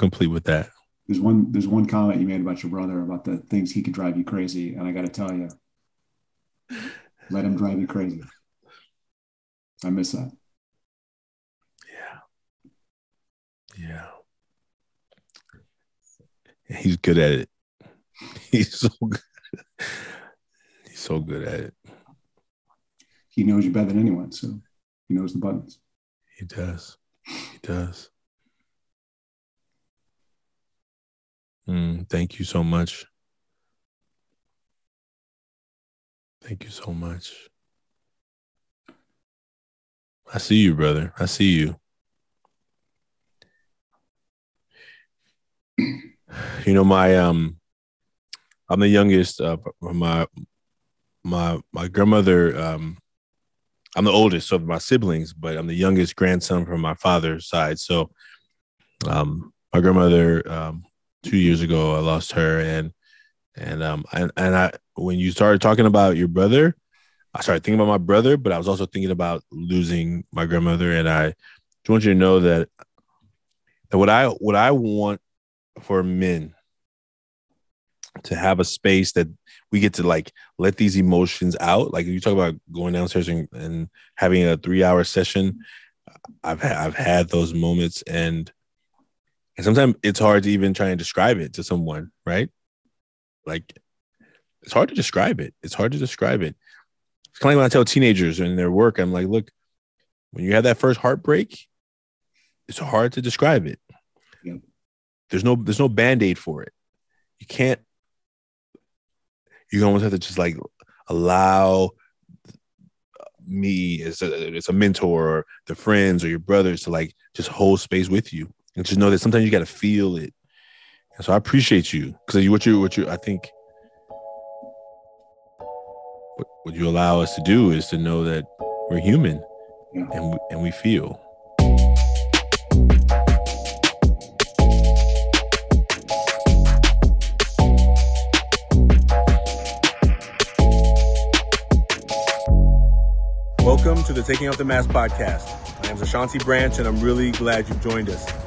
Complete with that. There's one there's one comment you made about your brother about the things he could drive you crazy, and I got to tell you, let him drive you crazy. I miss that. Yeah. Yeah. He's good at it. He's so good. He's so good at it. He knows you better than anyone, so he knows the buttons. He does. He does. Mm, thank you so much. Thank you so much. I see you, brother. I see you. You know, my um I'm the youngest uh my my my grandmother um I'm the oldest of my siblings, but I'm the youngest grandson from my father's side. So um my grandmother um 2 years ago I lost her and and um and, and I when you started talking about your brother, I started thinking about my brother, but I was also thinking about losing my grandmother and I just want you to know that that what I what I want for men to have a space that we get to like let these emotions out. Like you talk about going downstairs and, and having a three hour session. I've I've had those moments and and sometimes it's hard to even try and describe it to someone, right? Like it's hard to describe it. It's hard to describe it. It's kind of like when I tell teenagers in their work, I'm like, look, when you have that first heartbreak, it's hard to describe it. Yeah. There's no there's no band-aid for it. You can't you almost have to just like allow me as a, as a mentor or the friends or your brothers to like just hold space with you and just know that sometimes you got to feel it. And so I appreciate you because what you what you I think what, what you allow us to do is to know that we're human yeah. and we, and we feel. Welcome to the Taking Off the Mask podcast. My name is Ashanti Branch, and I'm really glad you've joined us.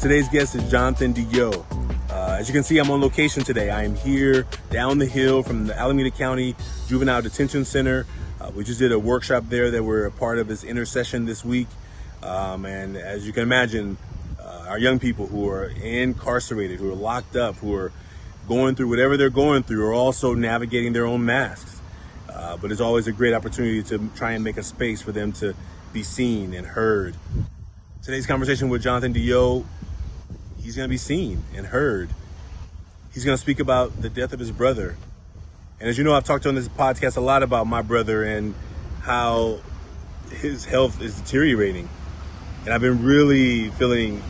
Today's guest is Jonathan DeYoe. Uh, as you can see, I'm on location today. I am here down the hill from the Alameda County Juvenile Detention Center. Uh, we just did a workshop there that we're a part of this intercession this week. Um, and as you can imagine, uh, our young people who are incarcerated, who are locked up, who are going through whatever they're going through, are also navigating their own masks. Uh, but it's always a great opportunity to try and make a space for them to be seen and heard. Today's conversation with Jonathan DeYoe, he's going to be seen and heard. He's going to speak about the death of his brother. And as you know, I've talked on this podcast a lot about my brother and how his health is deteriorating. And I've been really feeling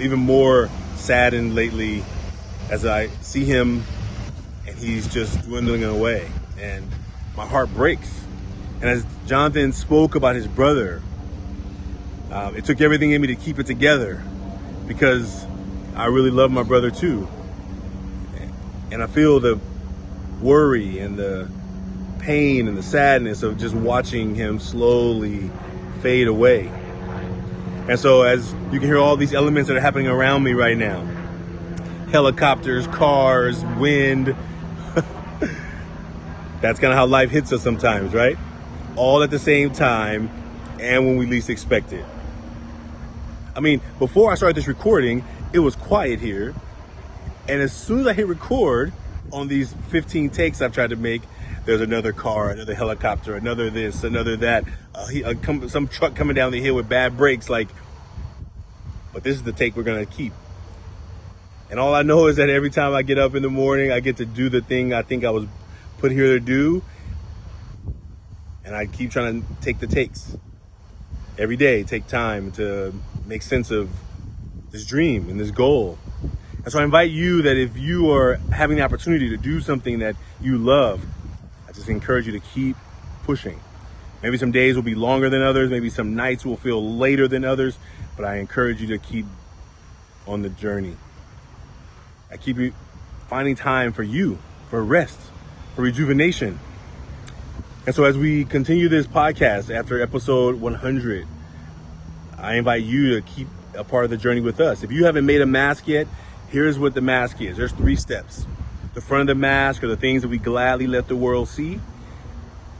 even more saddened lately as I see him and he's just dwindling away. And my heart breaks. And as Jonathan spoke about his brother, uh, it took everything in me to keep it together because I really love my brother too. And I feel the worry and the pain and the sadness of just watching him slowly fade away. And so, as you can hear all these elements that are happening around me right now helicopters, cars, wind, that's kind of how life hits us sometimes, right? All at the same time and when we least expect it. I mean, before I started this recording, it was quiet here. And as soon as I hit record on these 15 takes I've tried to make, there's another car, another helicopter, another this, another that, uh, he, uh, come, some truck coming down the hill with bad brakes. Like, but this is the take we're to keep. And all I know is that every time I get up in the morning, I get to do the thing I think I was put here to do. And I keep trying to take the takes every day, take time to make sense of this dream and this goal. And so I invite you that if you are having the opportunity to do something that you love, I just encourage you to keep pushing. Maybe some days will be longer than others, maybe some nights will feel later than others, but I encourage you to keep on the journey. I keep you finding time for you, for rest, for rejuvenation. And so, as we continue this podcast after episode 100, I invite you to keep a part of the journey with us. If you haven't made a mask yet, here's what the mask is. There's three steps. The front of the mask are the things that we gladly let the world see.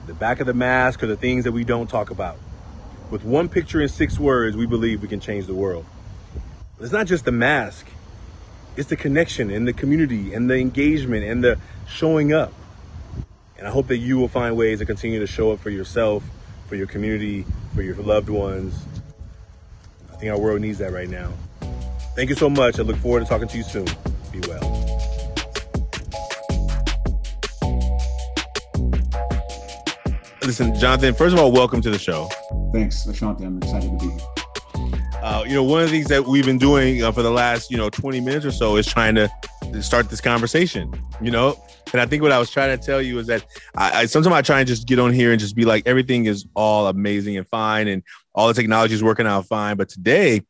The back of the mask are the things that we don't talk about. With one picture and six words, we believe we can change the world. But it's not just the mask. It's the connection and the community and the engagement and the showing up. And I hope that you will find ways to continue to show up for yourself, for your community, for your loved ones. I think our world needs that right now. Thank you so much. I look forward to talking to you soon. Be well. Listen, Jonathan, first of all, welcome to the show. Thanks, Ashanti. I'm excited to be here. Uh, you know, one of the things that we've been doing uh, for the last, you know, 20 minutes or so is trying to start this conversation, you know? And I think what I was trying to tell you is that I, I sometimes I try and just get on here and just be like, everything is all amazing and fine and all the technology is working out fine. But today,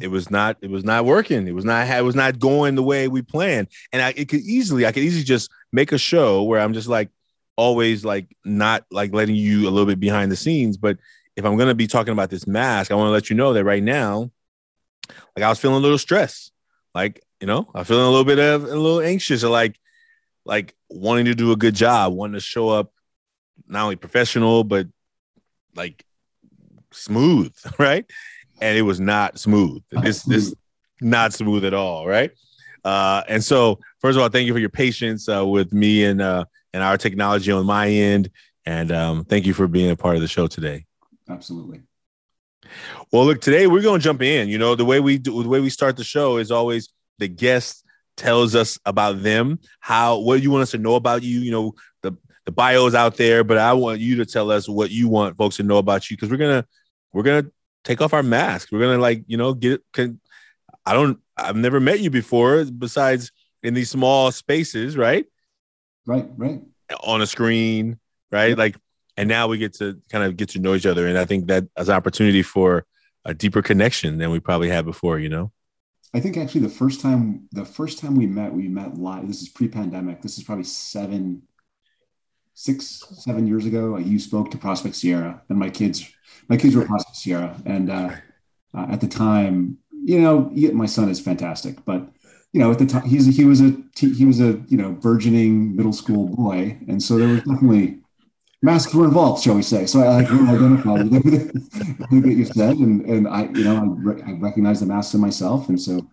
it was not it was not working it was not it was not going the way we planned and I, it could easily i could easily just make a show where i'm just like always like not like letting you a little bit behind the scenes but if i'm going to be talking about this mask i want to let you know that right now like i was feeling a little stressed like you know i'm feeling a little bit of a little anxious or like like wanting to do a good job wanting to show up not only professional but like smooth right and it was not smooth. This this not smooth at all, right? Uh, and so, first of all, thank you for your patience uh, with me and uh, and our technology on my end, and um, thank you for being a part of the show today. Absolutely. Well, look, today we're going to jump in. You know, the way we do, the way we start the show is always the guest tells us about them, how what you want us to know about you. You know, the the bios out there, but I want you to tell us what you want folks to know about you because we're gonna we're gonna take off our masks. We're gonna like you know get. Can, I don't. I've never met you before, besides in these small spaces, right? Right, right. On a screen, right? Yeah. Like, and now we get to kind of get to know each other, and I think that as an opportunity for a deeper connection than we probably had before. You know. I think actually the first time the first time we met, we met live. This is pre-pandemic. This is probably seven, six, seven years ago. You spoke to Prospect Sierra, and my kids my kids were Prospect Sierra, and uh, uh, at the time, you know, my son is fantastic, but you know, at the time, he's he was a he was a you know burgeoning middle school boy, and so there was definitely masks were involved, shall we say? So I like really identified with everything that you said, and and I you know I, re- I recognize the masks in myself, and so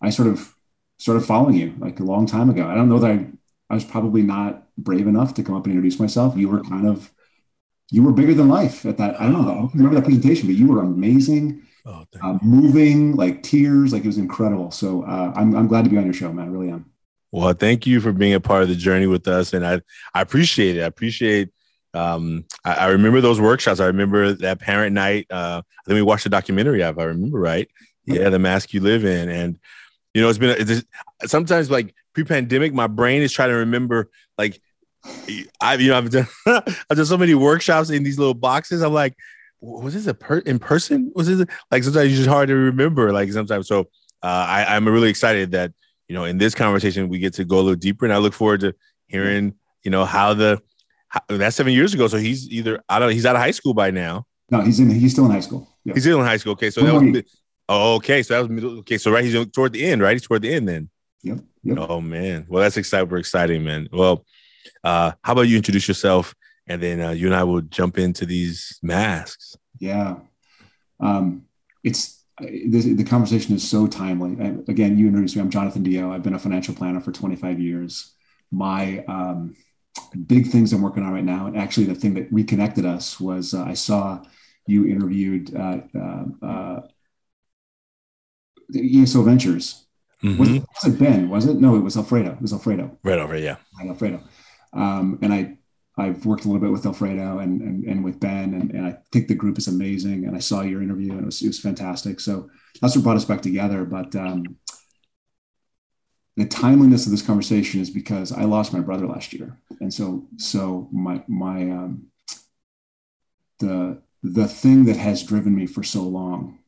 I sort of started following you like a long time ago. I don't know that I I was probably not brave enough to come up and introduce myself. You were kind of you were bigger than life at that. I don't know. I don't remember that presentation, but you were amazing. Oh, uh, moving like tears, like it was incredible. So uh, I'm I'm glad to be on your show, man. I really am. Well, thank you for being a part of the journey with us, and I I appreciate it. I appreciate. Um, I, I remember those workshops. I remember that parent night. Uh, then we watched the documentary. If I remember right, yeah, the mask you live in, and you know, it's been it's, sometimes like pre-pandemic, my brain is trying to remember like I've you know I've done I've done so many workshops in these little boxes. I'm like, was this a per in person? Was it like sometimes it's just hard to remember? Like sometimes, so uh, I, I'm really excited that you know in this conversation we get to go a little deeper, and I look forward to hearing you know how the that's seven years ago. So he's either I don't he's out of high school by now. No, he's in he's still in high school. Yeah. He's still in high school. Okay, so that was oh okay, so that was middle. Okay, so right he's toward the end, right? He's toward the end then. Yep. yep. Oh man, well that's exciting. We're exciting, man. Well, uh, how about you introduce yourself, and then uh, you and I will jump into these masks. Yeah, um, it's the, the conversation is so timely. I, again, you introduced me. I'm Jonathan DeYoe. I've been a financial planner for 25 years. My um, big things I'm working on right now, and actually the thing that reconnected us was uh, I saw you interviewed uh, uh, uh ESO Ventures. Mm-hmm. Was, it, was, it, Ben? Was it? No, it was Alfredo. It was Alfredo. Right over, yeah. Alfredo. Um, and I, I've worked a little bit with Alfredo and, and, and with Ben, and, and I think the group is amazing. And I saw your interview and it was, it was fantastic. So that's what brought us back together. But um, the timeliness of this conversation is because I lost my brother last year. And so, so my, my, um, the, the thing that has driven me for so long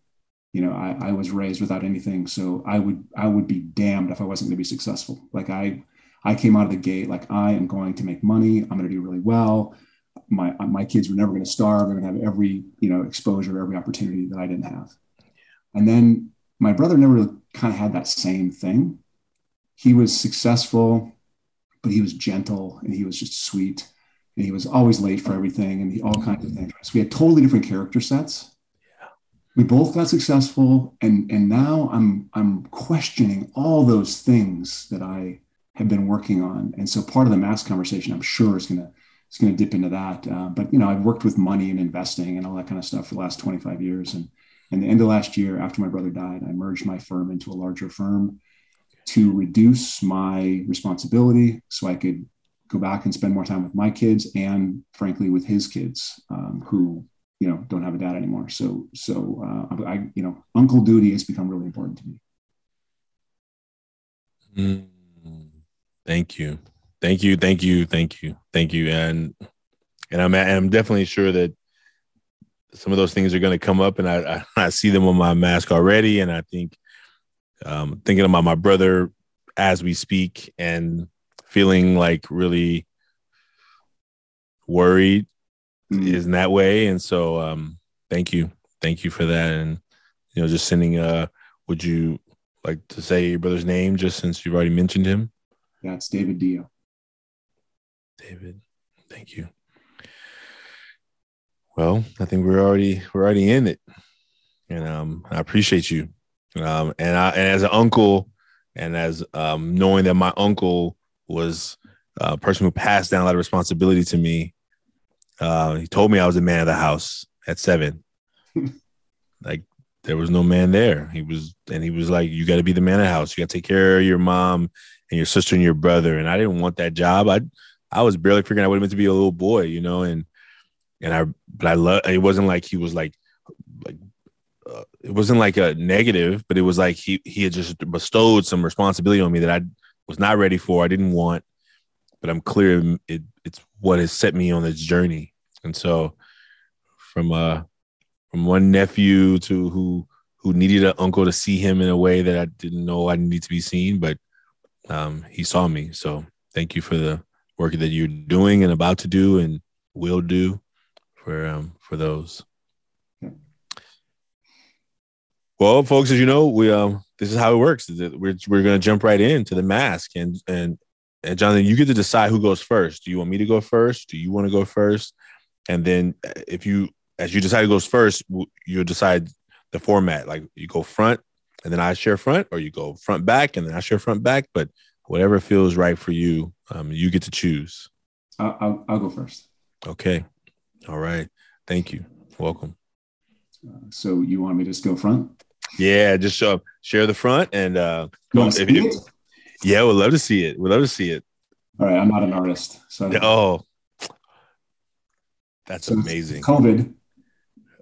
you know I, I was raised without anything so i would i would be damned if i wasn't going to be successful like i I came out of the gate like I am going to make money. I'm going to do really well. My my kids were never going to starve. They're going to have every you know exposure, every opportunity that I didn't have. And then my brother never really kind of had that same thing. He was successful, but he was gentle and he was just sweet. And he was always late for everything and he, all kinds of things. So we had totally different character sets. Yeah. We both got successful. And, and now I'm, I'm questioning all those things that I have been working on. And so part of the mass conversation, I'm sure, is to is to dip into that. Uh, but you know, I've worked with money and investing and all that kind of stuff for the last 25 years. And and the end of last year, after my brother died, I merged my firm into a larger firm to reduce my responsibility so I could go back and spend more time with my kids and frankly with his kids um, who you know don't have a dad anymore. So so uh, i you know uncle duty has become really important to me. Mm, thank you. Thank you thank you thank you thank you. And and i'm i'm definitely sure that some of those things are going to come up and I, I, I see them on my mask already. And i think um, thinking about my brother as we speak and feeling like really worried mm-hmm. in that way. And so, um, thank you. Thank you for that. And, you know, just sending, uh, would you like to say your brother's name just since you've already mentioned him? Yeah, it's David DeYoe. David, thank you. Well, I think we're already we're already in it, and um, I appreciate you. Um, and I and as an uncle, and as um, knowing that my uncle was a person who passed down a lot of responsibility to me. Uh, he told me I was the man of the house at seven. like there was no man there. He was, and he was like, "You got to be the man of the house. You got to take care of your mom and your sister and your brother." And I didn't want that job. I, I was barely figuring out what it meant to be a little boy, you know. And and I, but I love. It wasn't like he was like uh, it wasn't like a negative, but it was like he he had just bestowed some responsibility on me that I was not ready for. I didn't want, but I'm clear it, it's what has set me on this journey. And so, from uh, from one nephew to who who needed an uncle to see him in a way that I didn't know I needed to be seen, but um, he saw me. So thank you for the work that you're doing and about to do and will do for um, for those. Well, folks, as you know, we um this is how it works. We're we're gonna jump right into the mask and and and Jonathan, you get to decide who goes first. Do you want me to go first? Do you want to go first? And then uh, if you as you decide who goes first, you'll decide the format. Like you go front and then I share front, or you go front back and then I share front back. But whatever feels right for you, um, you get to choose. I'll, I'll, I'll go first. Okay. All right. Thank you. Welcome. Uh, so you want me to just go front? Yeah, just show up, share the front and uh if, if, yeah, we'd love to see it. We'd love to see it. All right, I'm not an artist, so oh, that's so amazing. COVID,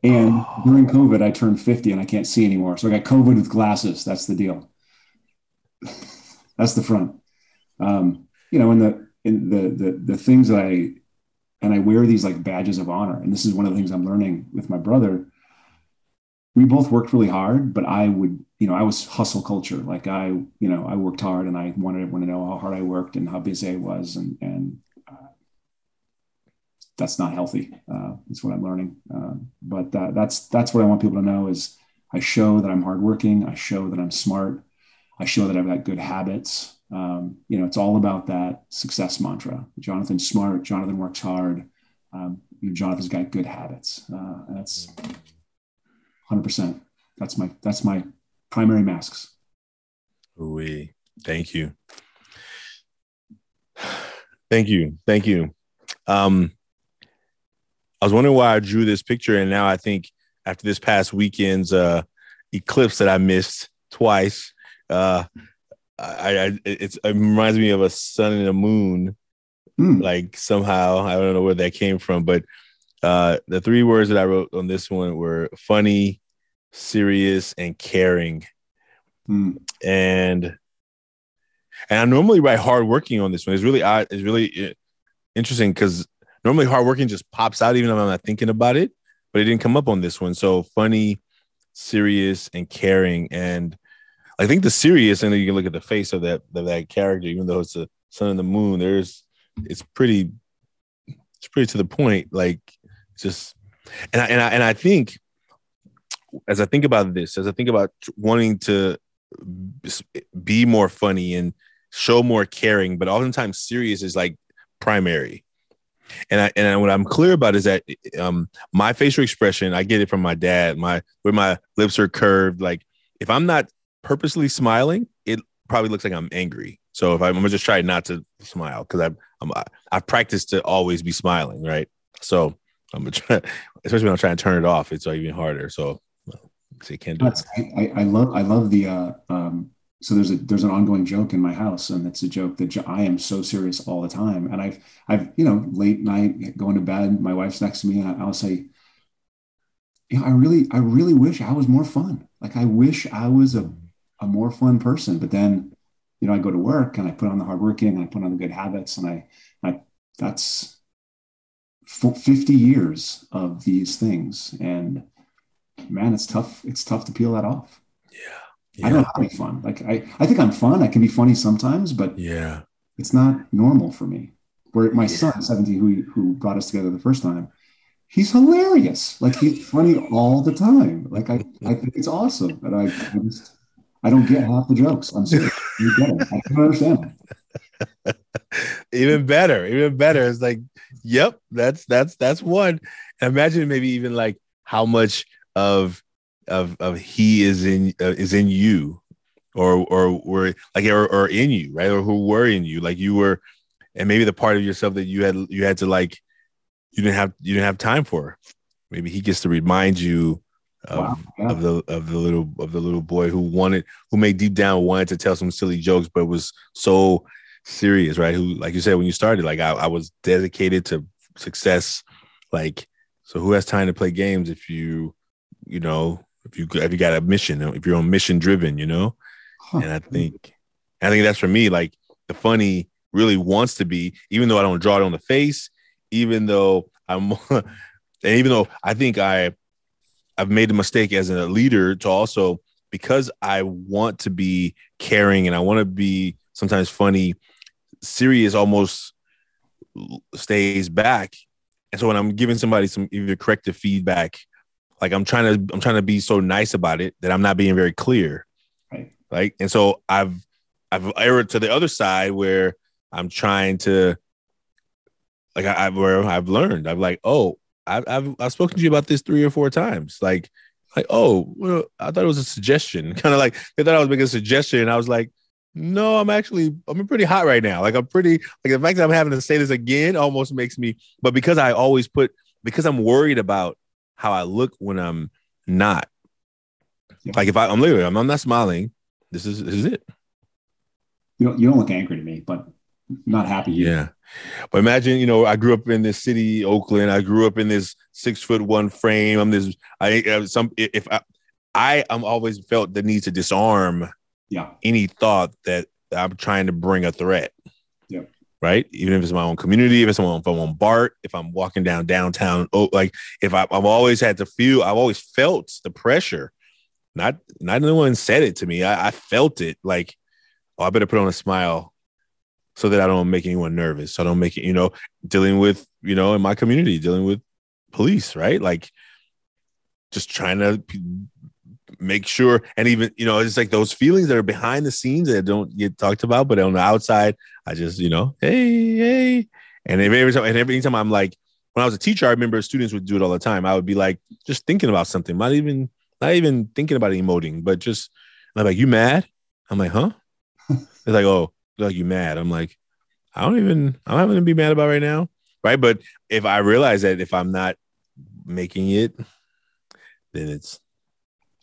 and oh. during COVID, I turned 50 and I can't see anymore. So I got COVID with glasses. That's the deal. that's the front. Um, you know, and the in the the the things that I and I wear these like badges of honor. And this is one of the things I'm learning with my brother we both worked really hard, but I would, you know, I was hustle culture. Like I, you know, I worked hard and I wanted everyone to know how hard I worked and how busy I was. And, and uh, that's not healthy. Uh, that's what I'm learning. Uh, but that's, that's what I want people to know is I show that I'm hardworking. I show that I'm smart. I show that I've got good habits. Um, you know, it's all about that success mantra. Jonathan's smart. Jonathan works hard. Um, Jonathan's got good habits. Uh, that's, 100%. That's my that's my primary masks. We thank you. Thank you. Thank you. Um I was wondering why I drew this picture and now I think after this past weekend's uh eclipse that I missed twice, uh I, I it reminds me of a sun and a moon. Mm. Like somehow I don't know where that came from, but uh, the three words that I wrote on this one were funny, serious, and caring. Mm. And and I normally write hardworking on this one. It's really odd. It's really uh, interesting because normally hardworking just pops out even if I'm not thinking about it, but it didn't come up on this one. So funny, serious, and caring. And I think the serious, and you can look at the face of that of that character, even though it's a sun and the moon. There's it's pretty it's pretty to the point. Like just and I, and I and I think as I think about this, as I think about wanting to be more funny and show more caring, but oftentimes serious is like primary. And I, and what I'm clear about is that um, my facial expression, I get it from my dad. My where my lips are curved. Like if I'm not purposely smiling, it probably looks like I'm angry. So if I'm, I'm gonna just try not to smile because I'm, I'm I've practiced to always be smiling, right? So I'm gonna try, especially when I'm trying to turn it off, it's even harder. So, so you can't do it. I, I love I love the uh, um, so there's a there's an ongoing joke in my house, and it's a joke that I am so serious all the time. And I've I've you know late night going to bed, my wife's next to me, and I'll say, you know, I really I really wish I was more fun. Like I wish I was a a more fun person. But then, you know, I go to work and I put on the hardworking and I put on the good habits, and I I that's 50 years of these things, and man, it's tough. It's tough to peel that off. Yeah. Yeah. I don't have any fun. Like I, I think I'm fun. I can be funny sometimes, but yeah, it's not normal for me. Where my yeah. son, 17, who who brought us together the first time, he's hilarious. Like he's funny all the time. Like I, I think it's awesome. But I, I just I don't get half the jokes. I'm serious. You get it. I can understand. Even better, even better. It's like, yep, that's that's that's one. Imagine maybe even like how much of of of he is in uh, is in you or or were like or, or in you right or who were in you like you were and maybe the part of yourself that you had you had to like you didn't have you didn't have time for maybe he gets to remind you of, wow, yeah. of the of the little of the little boy who wanted who made deep down wanted to tell some silly jokes but was so serious right who like you said when you started like I, I was dedicated to success like so who has time to play games if you you know if you if you got a mission, if you're on mission driven, you know. Huh. And I think I think that's for me. Like the funny really wants to be, even though I don't draw it on the face, even though I'm, and even though I think I I've made a mistake as a leader to also because I want to be caring and I want to be sometimes funny, serious almost stays back. And so when I'm giving somebody some either corrective feedback like I'm trying to I'm trying to be so nice about it that I'm not being very clear. Right. Right. And so I've I've erred to the other side where I'm trying to like I, have where I've learned. I'm like, oh, I've, I've I've spoken to you about this three or four times. Like, like, oh, well, I thought it was a suggestion. Kind of like they thought I was making a suggestion. And I was like, no, I'm actually I'm pretty hot right now. Like I'm pretty like the fact that I'm having to say this again almost makes me, but because I always put because I'm worried about how I look when I'm not. Like if I, I'm literally, I'm, I'm not smiling. This is this is it. You don't you don't look angry to me, but not happy. Either. Yeah. But imagine, you know, I grew up in this city, Oakland. I grew up in this six foot one frame. I'm this. I uh, some if I, I I'm always felt the need to disarm. Yeah. Any thought that I'm trying to bring a threat Yeah. right? Even if it's my own community, if it's on, if I'm on BART, if I'm walking down downtown, oh, like if I, have always had to feel, I've always felt the pressure. Not, not no one said it to me. I, I felt it. Like, oh, I better put on a smile so that I don't make anyone nervous. So I don't make it, you know, dealing with, you know, in my community, dealing with police, right? Like, just trying to make sure and even you know it's like those feelings that are behind the scenes that don't get talked about but on the outside i just you know hey hey. And every time and every time i'm like when i was a teacher i remember students would do it all the time. I would be like just thinking about something not even not even thinking about emoting but just I'm like you mad? I'm like huh? It's like oh like you mad? I'm like i don't even i'm not gonna be mad about right now right? But if i realize that if i'm not making it then it's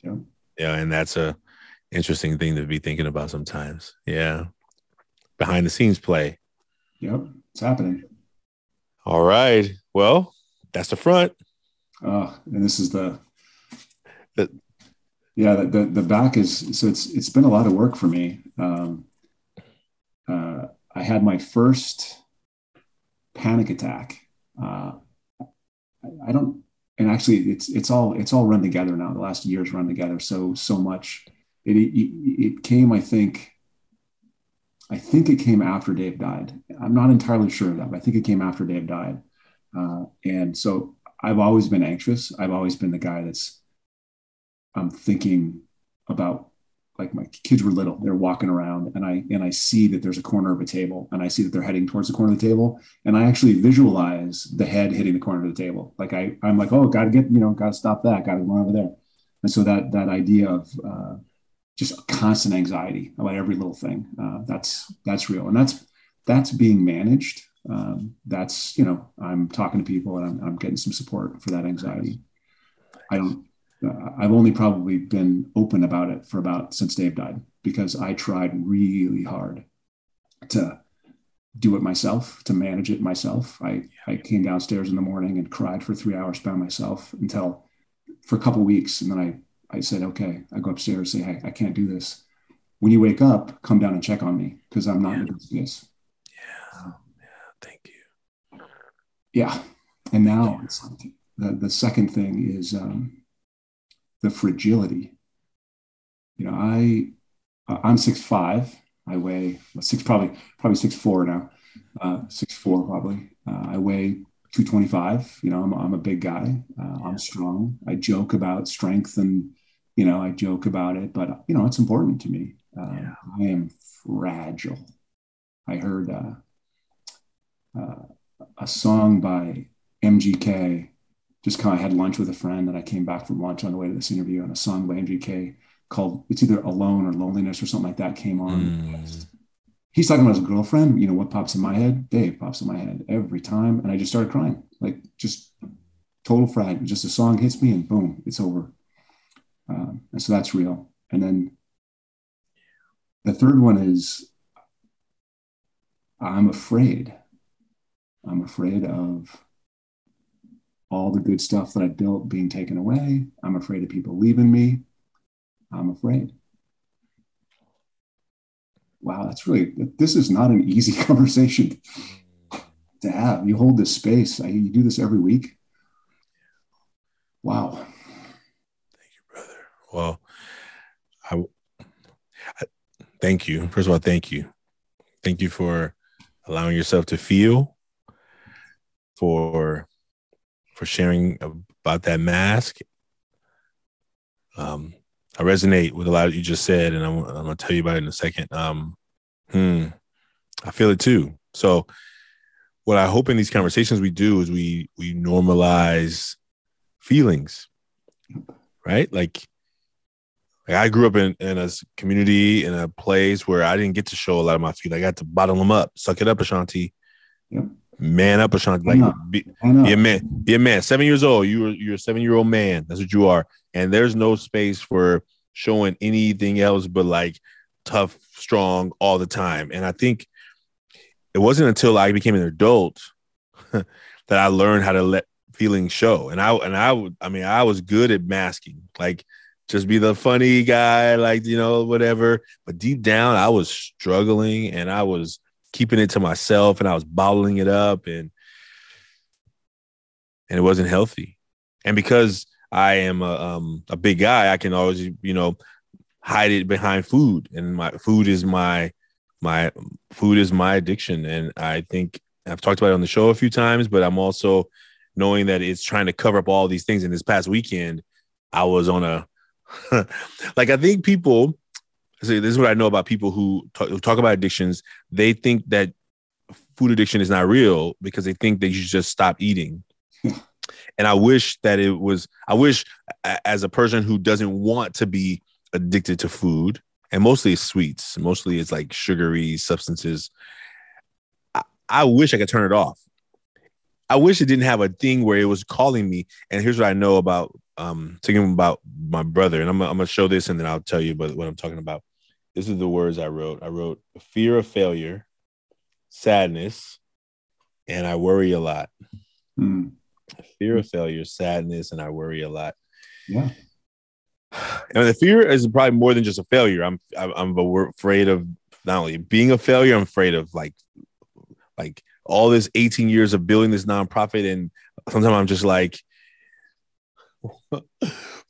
yeah. Yeah, and that's a interesting thing to be thinking about sometimes. Yeah. Behind the scenes play. Yep, it's happening. All right. Well, that's the front. Uh, and this is the, the yeah, the, the, the back is so it's it's been a lot of work for me. Um, uh, I had my first panic attack. Uh, I, I don't and actually it's it's all it's all run together now. The last years run together so so much. It, it, it came i think i think it came after dave died. I'm not entirely sure of that but i think it came after dave died. Uh, and so i've always been anxious. I've always been the guy that's I'm thinking about like my kids were little, they're walking around and I and I see that there's a corner of a table and I see that they're heading towards the corner of the table and I actually visualize the head hitting the corner of the table. Like I I'm like, oh, gotta get, you know, gotta stop that, gotta go over there. And so that that idea of uh, just constant anxiety about every little thing, uh, that's that's real. And that's that's being managed. Um, that's, you know, I'm talking to people and I'm, I'm getting some support for that anxiety. I don't I've only probably been open about it for about since Dave died because I tried really hard to do it myself, to manage it myself. I, I came downstairs in the morning and cried for three hours by myself until for a couple weeks. And then I, I said, okay, I go upstairs, say, hey, I can't do this. When you wake up, come down and check on me because I'm not yeah. in a good space. Yeah. Yeah. Thank you. Yeah. And now like the, the second thing is, um, the fragility. You know, I I'm six five. I weigh six probably probably six four now, uh, six four probably. Uh, I weigh 225. You know, I'm, I'm a big guy. Uh, I'm strong. I joke about strength and, you know, I joke about it, but, you know, it's important to me. Uh, yeah. I am fragile. I heard uh, uh, a song by MGK just kind of had lunch with a friend and I came back from lunch on the way to this interview and a song by MGK called it's either Alone or Loneliness or something like that came on. Mm. He's talking about his girlfriend. You know what pops in my head? Dave pops in my head every time, and I just started crying, like just total frag. Just a song hits me and boom, it's over. Um, and so that's real. And then the third one is I'm afraid. I'm afraid of all the good stuff that I built being taken away. I'm afraid of people leaving me. I'm afraid. Wow, that's really, this is not an easy conversation to have. You hold this space. I, you do this every week. Wow. Thank you, brother. Well, I, I thank you. First of all, thank you. Thank you for allowing yourself to feel, for for sharing about that mask. Um, I resonate with a lot of you just said, and I'm, I'm gonna tell you about it in a second. Um, hmm, I feel it too. So, what I hope in these conversations we do is we we normalize feelings, right? Like, like I grew up in, in a community in a place where I didn't get to show a lot of my feelings. I got to bottle them up, suck it up, Ashanti. Yep man up, Ashanti. Like be, be, a man, be a man. Seven years old. You are you're a seven year old man. That's what you are. And there's no space for showing anything else but like tough, strong all the time. And I think it wasn't until I became an adult that I learned how to let feelings show. And I and I would I mean I was good at masking. Like just be the funny guy, like you know, whatever. But deep down, I was struggling and I was keeping it to myself and I was bottling it up and and it wasn't healthy. And because I am a um, a big guy, I can always you know hide it behind food, and my food is my my food is my addiction. And I think I've talked about it on the show a few times, but I'm also knowing that it's trying to cover up all these things. And this past weekend, I was on a like I think people this is what I know about people who talk, who talk about addictions. They think that food addiction is not real because they think that you should just stop eating. and I wish that it was. I wish, as a person who doesn't want to be addicted to food, and mostly it's sweets, mostly it's like sugary substances. I, I wish I could turn it off. I wish it didn't have a thing where it was calling me. And here's what I know about um thinking about my brother, and I'm, I'm gonna show this and then I'll tell you about what I'm talking about. This is the words I wrote. I wrote fear of failure, sadness, and I worry a lot. Hmm. Fear of failure, sadness, and I worry a lot. Yeah. And the fear is probably more than just a failure. I'm I'm afraid of not only being a failure, I'm afraid of like like all this 18 years of building this nonprofit, and sometimes I'm just like,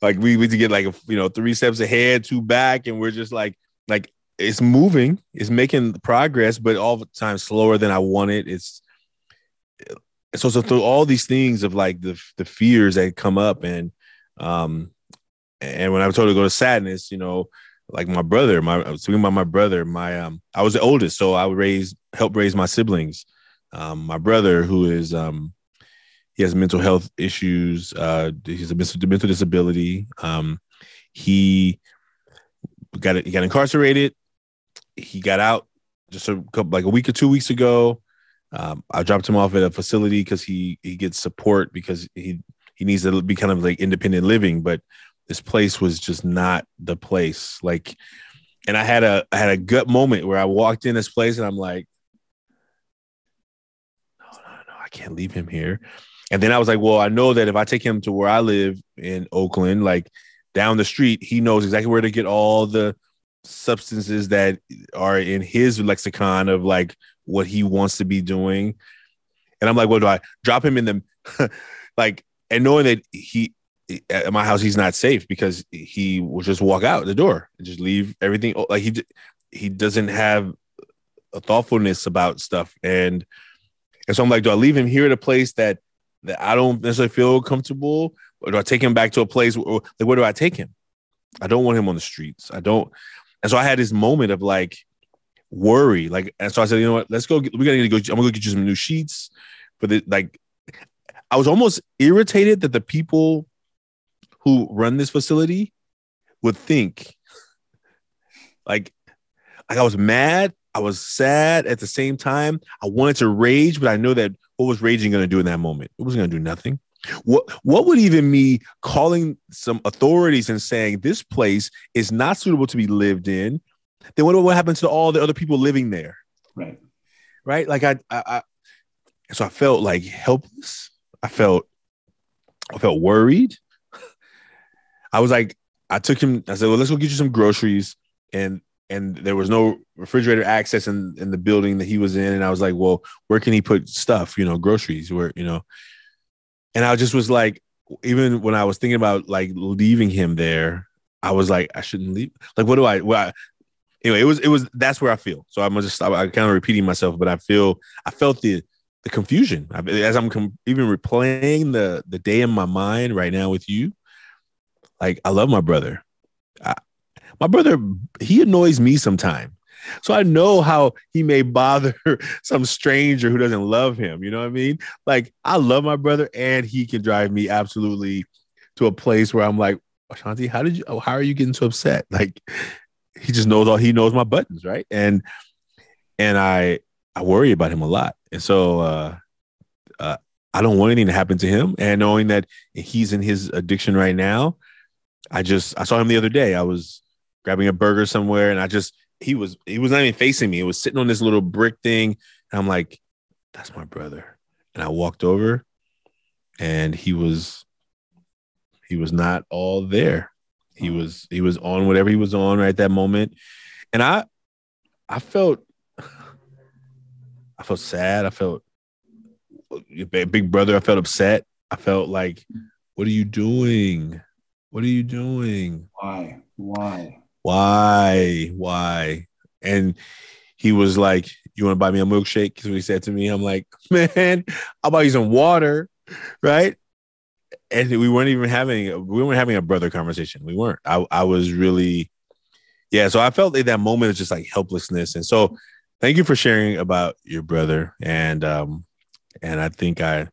like we we to get like a, you know three steps ahead, two back, and we're just like like it's moving, it's making progress, but all the time slower than I want it. It's so so through all these things of like the the fears that come up and um and when I was told to go to sadness, you know, like my brother, my speaking about my brother, my um, I was the oldest, so I would raise help raise my siblings. Um, my brother, who is um, he has mental health issues. Uh, he's a mental disability. Um, he got it, he got incarcerated. He got out just a couple, like a week or two weeks ago. Um, I dropped him off at a facility because he he gets support because he he needs to be kind of like independent living. But this place was just not the place. Like, and I had a I had a gut moment where I walked in this place and I'm like, no, no, no, I can't leave him here. And then I was like, well, I know that if I take him to where I live in Oakland, like down the street, he knows exactly where to get all the substances that are in his lexicon of like what he wants to be doing. And I'm like, what do I drop him in the like and knowing that he at my house he's not safe because he will just walk out the door and just leave everything oh, like he he doesn't have a thoughtfulness about stuff and and so I'm like, do I leave him here at a place that that I don't necessarily feel comfortable, or do I take him back to a place where, like where do I take him? I don't want him on the streets. I don't. And so I had this moment of like worry, like, and so I said, you know what? Let's go. Get, we gotta go. I'm gonna go get you some new sheets. But the, like, I was almost irritated that the people who run this facility would think like like I was mad, I was sad at the same time. I wanted to rage, but I know that what was raging going to do in that moment? It wasn't going to do nothing. What what would even me calling some authorities and saying this place is not suitable to be lived in? Then what what happens to all the other people living there? Right. Right. Like I, I, I so I felt like helpless. I felt I felt worried. I was like, I took him, I said, well, let's go get you some groceries. And and there was no refrigerator access in, in the building that he was in. And I was like, well, where can he put stuff, you know, groceries, where, you know, and I just was like, even when I was thinking about like leaving him there, I was like, I shouldn't leave. Like, what do I, well, anyway, it was, it was, that's where I feel. So I'm just, I, I kind of repeating myself, but I feel, I felt the, the confusion I, as I'm com- even replaying the, the day in my mind right now with you. Like, I love my brother. I, my brother, he annoys me sometimes. So I know how he may bother some stranger who doesn't love him. You know what I mean? Like I love my brother, and he can drive me absolutely to a place where I'm like, Ashanti, how did you? How are you getting so upset? Like he just knows all he knows my buttons, right? And and I I worry about him a lot, and so uh, uh, I don't want anything to happen to him. And knowing that he's in his addiction right now, I just I saw him the other day. I was grabbing a burger somewhere, and I just he was he was not even facing me. It was sitting on this little brick thing, and I'm like, "That's my brother." And I walked over, and he was he was not all there. He was he was on whatever he was on right at that moment, and I I felt I felt sad. I felt big brother. I felt upset. I felt like, "What are you doing? What are you doing? Why? Why?" Why, why? And he was like, you want to buy me a milkshake? Because he said to me. I'm like, man, I'll buy you some water, right? And we weren't even having we weren't having a brother conversation. We weren't. I, I was really, yeah. So I felt like that moment of just like helplessness. And so, thank you for sharing about your brother. And um, and I think I,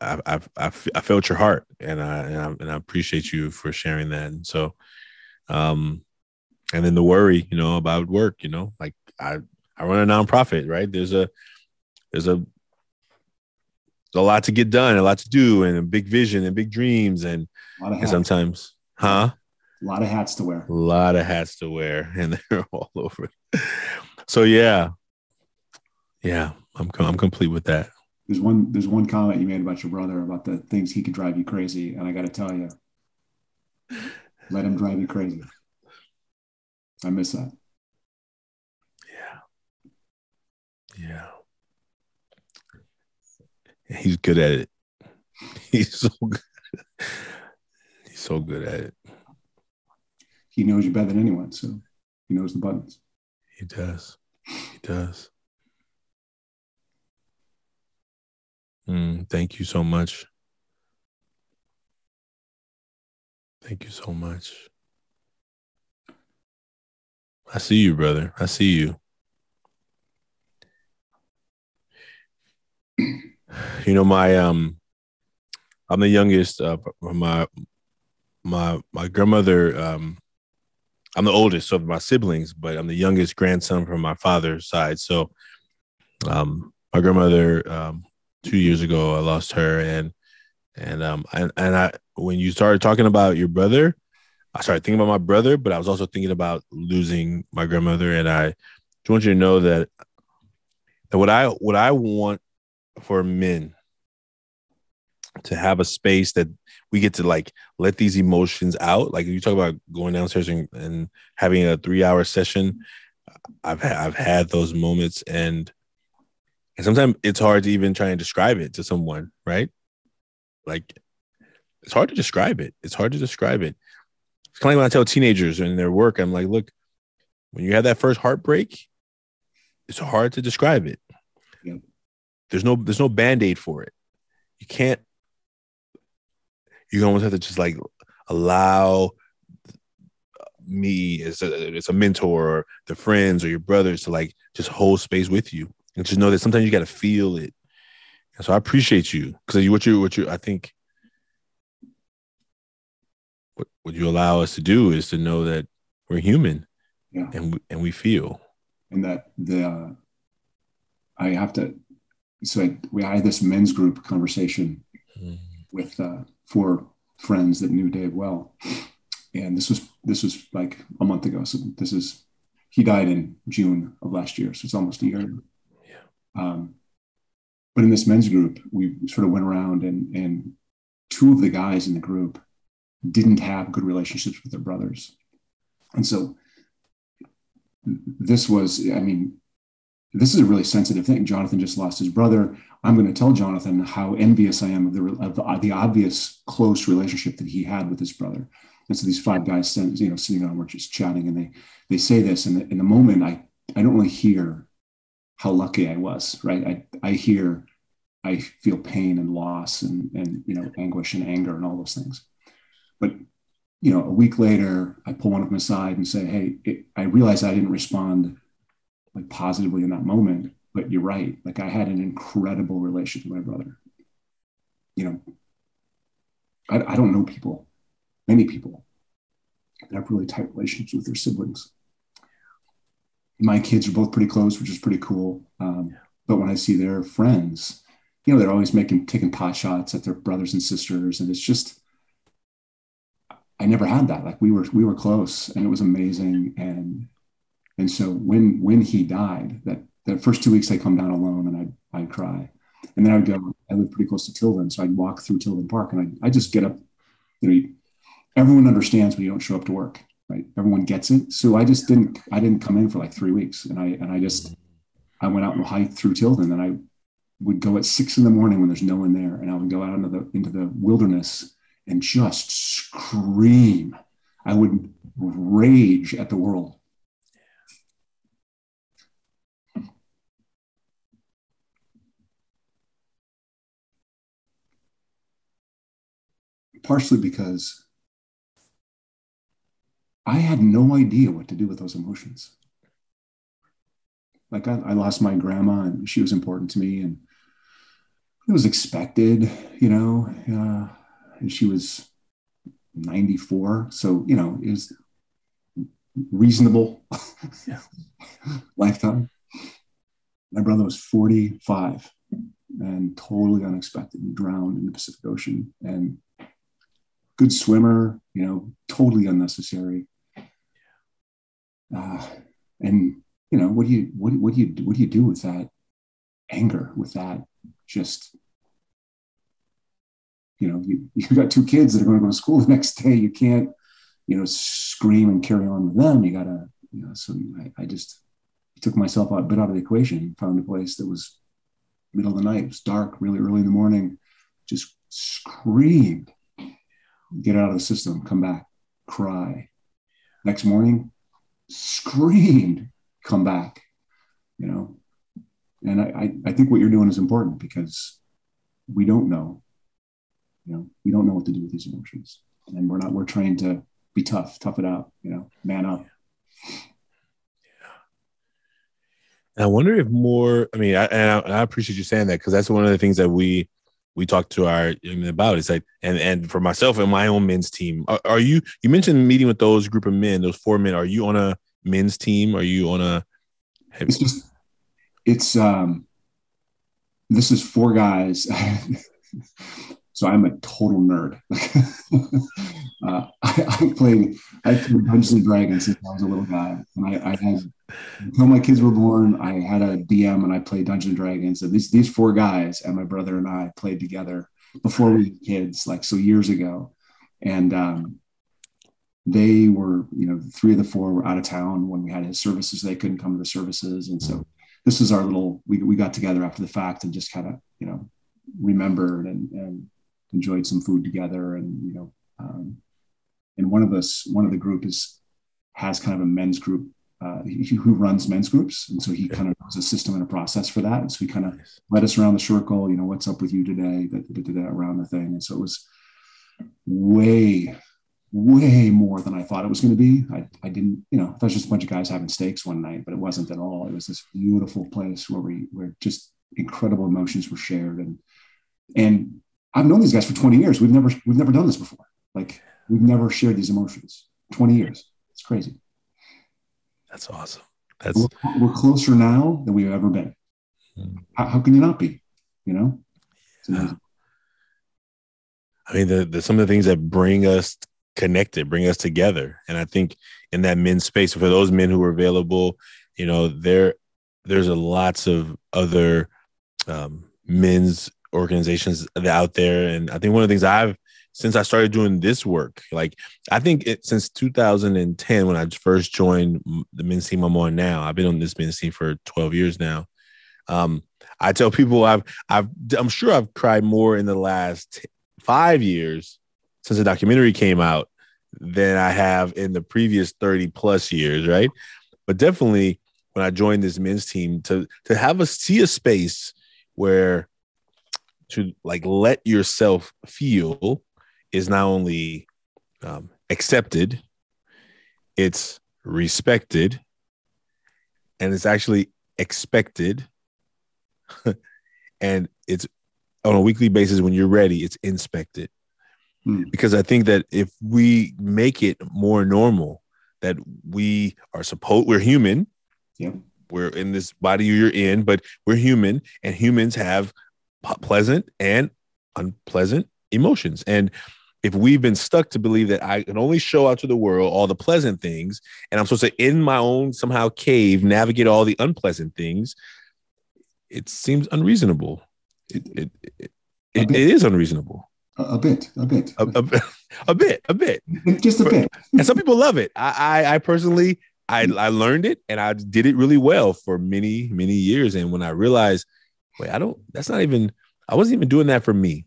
I I I, I felt your heart, and I, and I and I appreciate you for sharing that. And so, um, and then the worry, you know, about work, you know, like I I run a nonprofit, right? There's a there's a a lot to get done, a lot to do, and a big vision and big dreams, and, and sometimes, huh? A lot of hats to wear. A lot of hats to wear, and they're all over. So yeah, yeah, I'm I'm complete with that. There's one there's one comment you made about your brother about the things he could drive you crazy, and I got to tell you, let him drive you crazy. I miss that. Yeah. Yeah. He's good at it. He's so good. He's so good at it. He knows you better than anyone, so he knows the buttons. He does. He does. Mm, thank you so much. Thank you so much. I see you, brother. I see you. You know, my um I'm the youngest uh my my my grandmother um I'm the oldest of my siblings, but I'm the youngest grandson from my father's side. So um my grandmother um 2 years ago I lost her and and um and, and I when you started talking about your brother, I started thinking about my brother, but I was also thinking about losing my grandmother and I just want you to know that that what I what I want for men to have a space that we get to like let these emotions out. Like you talk about going downstairs and, and having a three hour session. I've had, I've had those moments and and sometimes it's hard to even try and describe it to someone, right? Like it's hard to describe it. It's hard to describe it. It's kind of like when I tell teenagers in their work, I'm like, look, when you have that first heartbreak, it's hard to describe it. Yeah. There's no there's no band-aid for it. You can't you almost have to just like allow me as a, as a mentor or the friends or your brothers to like just hold space with you and just know that sometimes you got to feel it. And so I appreciate you because you what you what you I think what you allow us to do is to know that we're human, yeah, and we, and we feel, and that the uh, I have to. So I, we had this men's group conversation mm-hmm. with uh, four friends that knew Dave well, and this was this was like a month ago. So this is he died in June of last year, so it's almost a year. Yeah. Um, but in this men's group, we sort of went around and and two of the guys in the group didn't have good relationships with their brothers, and so this was, I mean, this is a really sensitive thing. Jonathan just lost his brother. I'm going to tell Jonathan how envious I am of the, of the, obvious close relationship that he had with his brother. And so these five guys, you know, sitting around, we're just chatting, and they they say this, and in the moment, I I don't really hear how lucky I was, right? I I hear, I feel pain and loss, and and you know, anguish and anger and all those things. But you know, a week later, I pull one of them aside and say, "Hey, it, I realize I didn't respond like positively in that moment, but you're right. Like I had an incredible relationship with my brother. You know, I, I don't know people, many people that have really tight relationships with their siblings. My kids are both pretty close, which is pretty cool. Um, but when I see their friends, you know, they're always making taking pot shots at their brothers and sisters, and it's just I never had that. Like we were we were close, and it was amazing. And and so when when he died, that the first two weeks I come down alone and I'd, I'd cry. And then I would go, I live pretty close to Tilden. So I'd walk through Tilden Park and I I just get up, you know, everyone understands when you don't show up to work, right? Everyone gets it. So I just didn't, I didn't come in for like three weeks. And I, and I just, I went out and hiked through Tilden and I would go at six in the morning when there's no one there. And I would go out into the, into the wilderness and just scream. I would rage at the world partially because I had no idea what to do with those emotions. Like I, I, lost my grandma, and she was important to me, and it was expected, you know. Uh, and she was 94, so you know it was reasonable lifetime. My brother was 45 and totally unexpected and drowned in the Pacific Ocean. And good swimmer, you know, totally unnecessary. Uh, and you know, what do you what, what do you what do you do with that anger? With that, just you know, you you got two kids that are going to go to school the next day. You can't, you know, scream and carry on with them. You gotta, you know. So I, I just took myself out bit out of the equation. Found a place that was middle of the night. It was dark, really early in the morning. Just screamed get out of the system, come back, cry. Next morning, screamed, come back, you know. And I, I think what you're doing is important because we don't know, you know, we don't know what to do with these emotions. and we're not we're trained to be tough, tough it out, you know, man up. And I wonder if more. I mean, I, and I, and I appreciate you saying that because that's one of the things that we we talked to our about. It's like, and and for myself and my own men's team, are, are, you? You mentioned meeting with those group of men, those four men. Are you on a men's team? Are you on a? It's just, it's um, this is four guys. so I'm a total nerd. uh, I, I played I played Dungeons and Dragons since I was a little guy, and I, I had until my kids were born, I had a DM and I played Dungeons and Dragons. And these these four guys and my brother and I played together before we had kids, like so years ago. And um, they were, you know, three of the four were out of town when we had his services. They couldn't come to the services, and so this is our little. We we got together after the fact and just kind of, you know, remembered and and enjoyed some food together, and you know, um, and one of us, one of the group is has kind of a men's group uh, he, who runs men's groups. And so he kind of knows a system and a process for that. And so he kind of led us around the circle, you know, what's up with you today, that, that, that, around the thing. And so it was way, way more than I thought it was going to be. I, I didn't, you know, was just a bunch of guys having steaks one night, but it wasn't at all. It was this beautiful place where we, where just incredible emotions were shared. And, and I've known these guys for 20 years. We've never, we've never done this before. Like we've never shared these emotions, 20 years. It's crazy. That's awesome. That's we're, we're closer now than we've ever been. Hmm. How, how, can you not be? You know, I mean, the, the some of the things that bring us connected, bring us together, and I think in that men's space for those men who are available, you know, there there's a lots of other um, men's organizations out there, and I think one of the things I've since I started doing this work. Like I think it, since 2010, when I first joined the men's team I'm on now, I've been on this men's team for 12 years now. Um, I tell people I've I've I'm sure I've cried more in the last five years since the documentary came out than I have in the previous 30 plus years, right? But definitely when I joined this men's team to to have a see a space where to like let yourself feel is not only um, accepted, it's respected, and it's actually expected. and it's on a weekly basis when you're ready, it's inspected. Hmm. Because I think that if we make it more normal, that we are supposed, we're human. Yeah. We're in this body you're in, but we're human, and humans have pleasant and unpleasant emotions. And if we've been stuck to believe that I can only show out to the world all the pleasant things, and I'm supposed to in my own somehow cave navigate all the unpleasant things, it seems unreasonable. It it it, it, it is unreasonable. A, bit, a bit, a, a, a, bit, a bit, just a bit. and some people love it. I, I, I personally, I, I learned it and I did it really well for many, many years. And when I realized, wait, I don't. That's not even. I wasn't even doing that for me.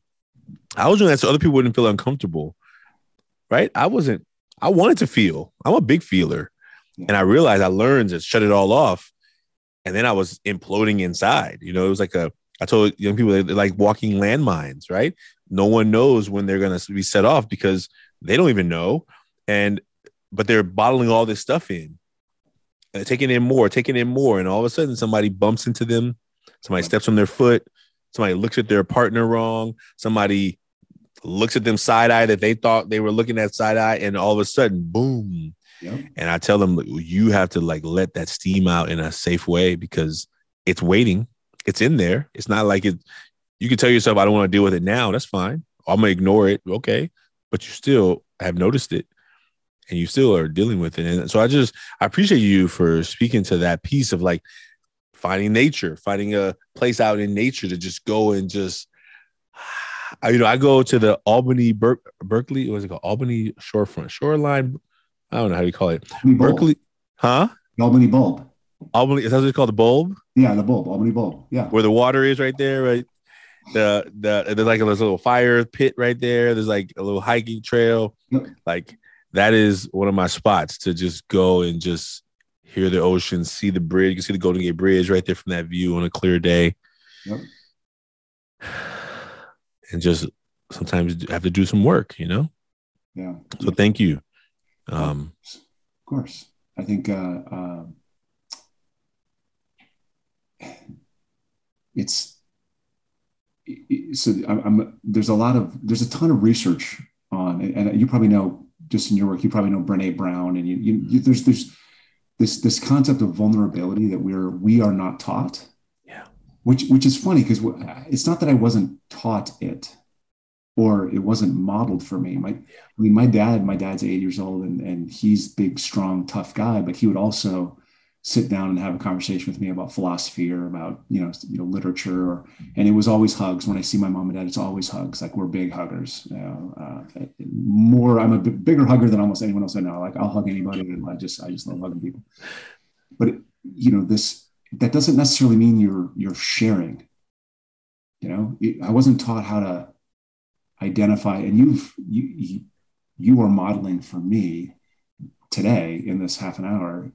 I was doing that so other people wouldn't feel uncomfortable. Right? I wasn't, I wanted to feel. I'm a big feeler. And I realized I learned to shut it all off. And then I was imploding inside. You know, it was like a, I told young people they're like walking landmines, right? No one knows when they're going to be set off because they don't even know. And, but they're bottling all this stuff in, taking in more, taking in more. And all of a sudden somebody bumps into them, somebody steps on their foot, somebody looks at their partner wrong, somebody looks at them side eye that they thought they were looking at side eye, and all of a sudden, boom. Yep. And I tell them, you have to like let that steam out in a safe way because it's waiting. It's in there. It's not like it. You can tell yourself, I don't want to deal with it now. That's fine. I'm gonna ignore it. Okay, but you still have noticed it, and you still are dealing with it. And so I just I appreciate you for speaking to that piece of like finding nature, finding a place out in nature to just go and just, you know, I go to the Albany, Ber- Berkeley, what's it called? Albany Shorefront, Shoreline. I don't know how you call it. Albany Berkeley, bulb. huh? Albany Bulb. Albany, is that what it's called? The bulb? Yeah, the bulb, Albany Bulb. Yeah. Where the water is right there, right? The the there's like a little fire pit right there. There's like a little hiking trail. Yep. Like that is one of my spots to just go and just hear the ocean, see the bridge. You can see the Golden Gate Bridge right there from that view on a clear day. Yep. And just sometimes have to do some work, you know? Yeah. So thank you. Um, of course. I think uh, uh, it's so I'm, I'm, there's a lot of there's a ton of research on and you probably know just in your work you probably know Brene Brown and you, you, you there's there's this this concept of vulnerability that we're we are not taught. Yeah. Which which is funny because it's not that I wasn't taught it or it wasn't modeled for me. My I mean my dad my dad's eight years old and and he's big strong tough guy but he would also sit down and have a conversation with me about philosophy or about you know, you know literature or and it was always hugs. When i see my mom and dad it's always hugs. Like we're big huggers you know uh, more i'm a b- bigger hugger than almost anyone else i know. Like i'll hug anybody and i just i just love hugging people. But it, you know this that doesn't necessarily mean you're you're sharing. You know it, i wasn't taught how to identify and you've you you are modeling for me today in this half an hour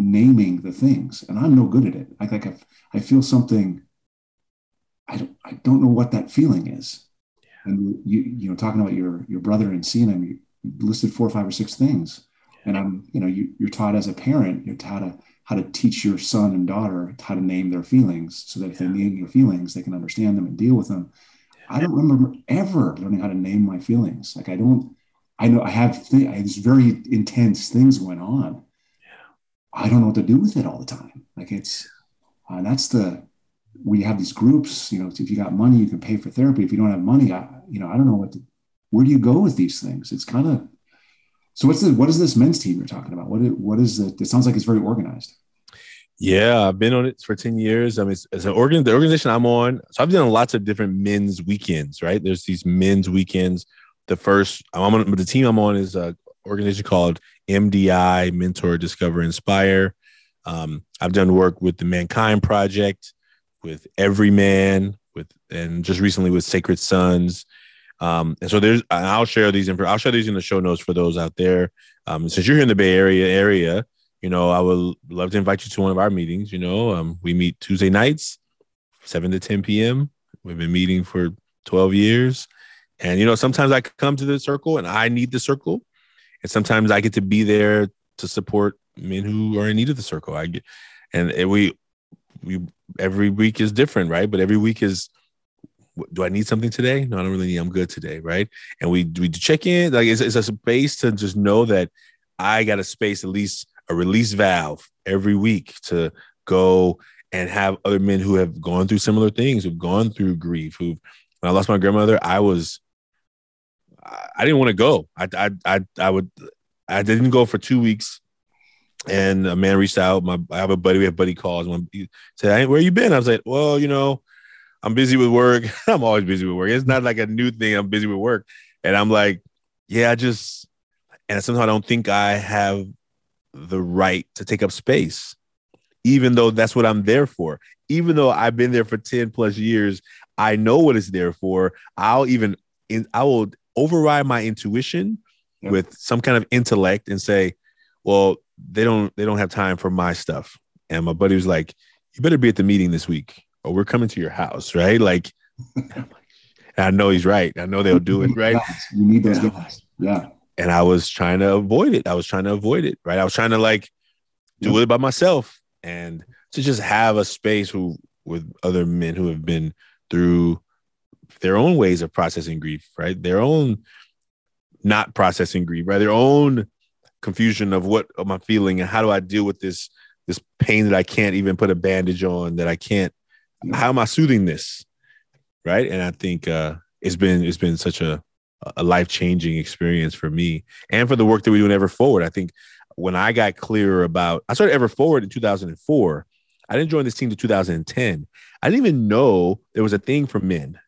naming the things and i'm no good at it. I like I, I feel something i don't i don't know what that feeling is. Yeah. and you you know talking about your your brother and seeing him you listed four or five or six things. And i'm you know you, you're taught as a parent you're taught to how to teach your son and daughter how to name their feelings so that if they name their feelings they can understand them and deal with them. Yeah. i don't remember ever learning how to name my feelings. Like i don't i know i have th- I these very intense things went on I don't know what to do with it all the time. Like it's, uh, that's the, we have these groups, you know, if you got money, you can pay for therapy. If you don't have money, I, you know, I don't know what to, where do you go with these things? It's kind of, so what's the, what is this men's team you're talking about? What, what is it? It sounds like it's very organized. Yeah, I've been on it for 10 years. I mean, it's, it's an organ, the organization I'm on. So I've done lots of different men's weekends, right? There's these men's weekends. The first, I'm on, the team I'm on is a organization called MDI, Mentor, Discover, Inspire. Um, I've done work with the Mankind Project, with Everyman, with and just recently with Sacred Sons. Um, and so there's, I'll share these. I'll share these in the show notes for those out there. Um, since you're here in the Bay Area area, you know, I would love to invite you to one of our meetings. You know, um, we meet Tuesday nights, seven to 10 p.m. We've been meeting for 12 years. And, you know, sometimes I come to the circle and I need the circle and sometimes I get to be there to support men who are in need of the circle. I get, and we we every week is different, right? But every week is do I need something today? No, I don't really need. I'm good today, right? And we we check in. Like it's, it's a space to just know that I got a space, at least a release valve every week to go and have other men who have gone through similar things, who've gone through grief. Who, when I lost my grandmother, I was I didn't want to go. I, I, I, I would, I didn't go for two weeks. And a man reached out. My, I have a buddy. We have buddy calls. When he said, where you been?" I was like, "Well, you know, I'm busy with work. I'm always busy with work. It's not like a new thing. I'm busy with work." And I'm like, "Yeah, I just," and sometimes I don't think I have the right to take up space, even though that's what I'm there for. Even though I've been there for 10 plus years, I know what it's there for. I'll even I will override my intuition yep. with some kind of intellect and say, well, they don't they don't have time for my stuff. And my buddy was like, you better be at the meeting this week or we're coming to your house, right? Like, I know he's right. I know they'll do it, right? You need those guys. Yeah. And I was trying to avoid it. I was trying to avoid it, right? I was trying to like do yep. it by myself and to just have a space who with other men who have been through their own ways of processing grief, right? Their own not processing grief, right? Their own confusion of what am I feeling and how do I deal with this this pain that I can't even put a bandage on, that I can't. How am I soothing this, right? And I think uh, it's been it's been such a a life changing experience for me and for the work that we do in Ever Forward. I think when I got clearer about, I started Ever Forward in 2004. I didn't join this team to 2010. I didn't even know there was a thing for men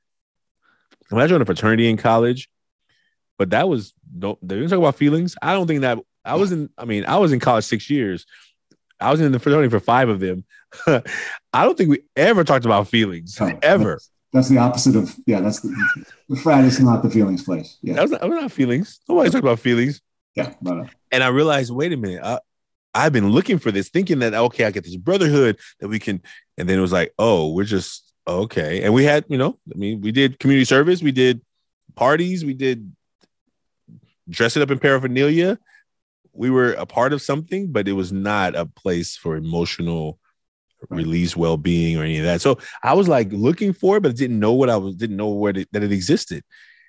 when I joined a fraternity in college, but that was don't they didn't talk about feelings. I don't think that I was in. I mean, I was in college six years. I was in the fraternity for five of them. I don't think we ever talked about feelings oh, ever. That's, that's, the opposite of yeah. That's the, the frat is not the feelings place. Yeah, that was not, not feelings. Nobody talked about feelings. Yeah, no, no. Uh, and I realized, wait a minute. I, I've been looking for this, thinking that okay, I get this brotherhood that we can, and then it was like, oh, we're just Okay. And we had, you know, I mean, we did community service, we did parties, we did dressing up in paraphernalia. We were a part of something, but it was not a place for emotional release, well being, or any of that. So I was like looking for it, but didn't know what I was, didn't know where it, that it existed.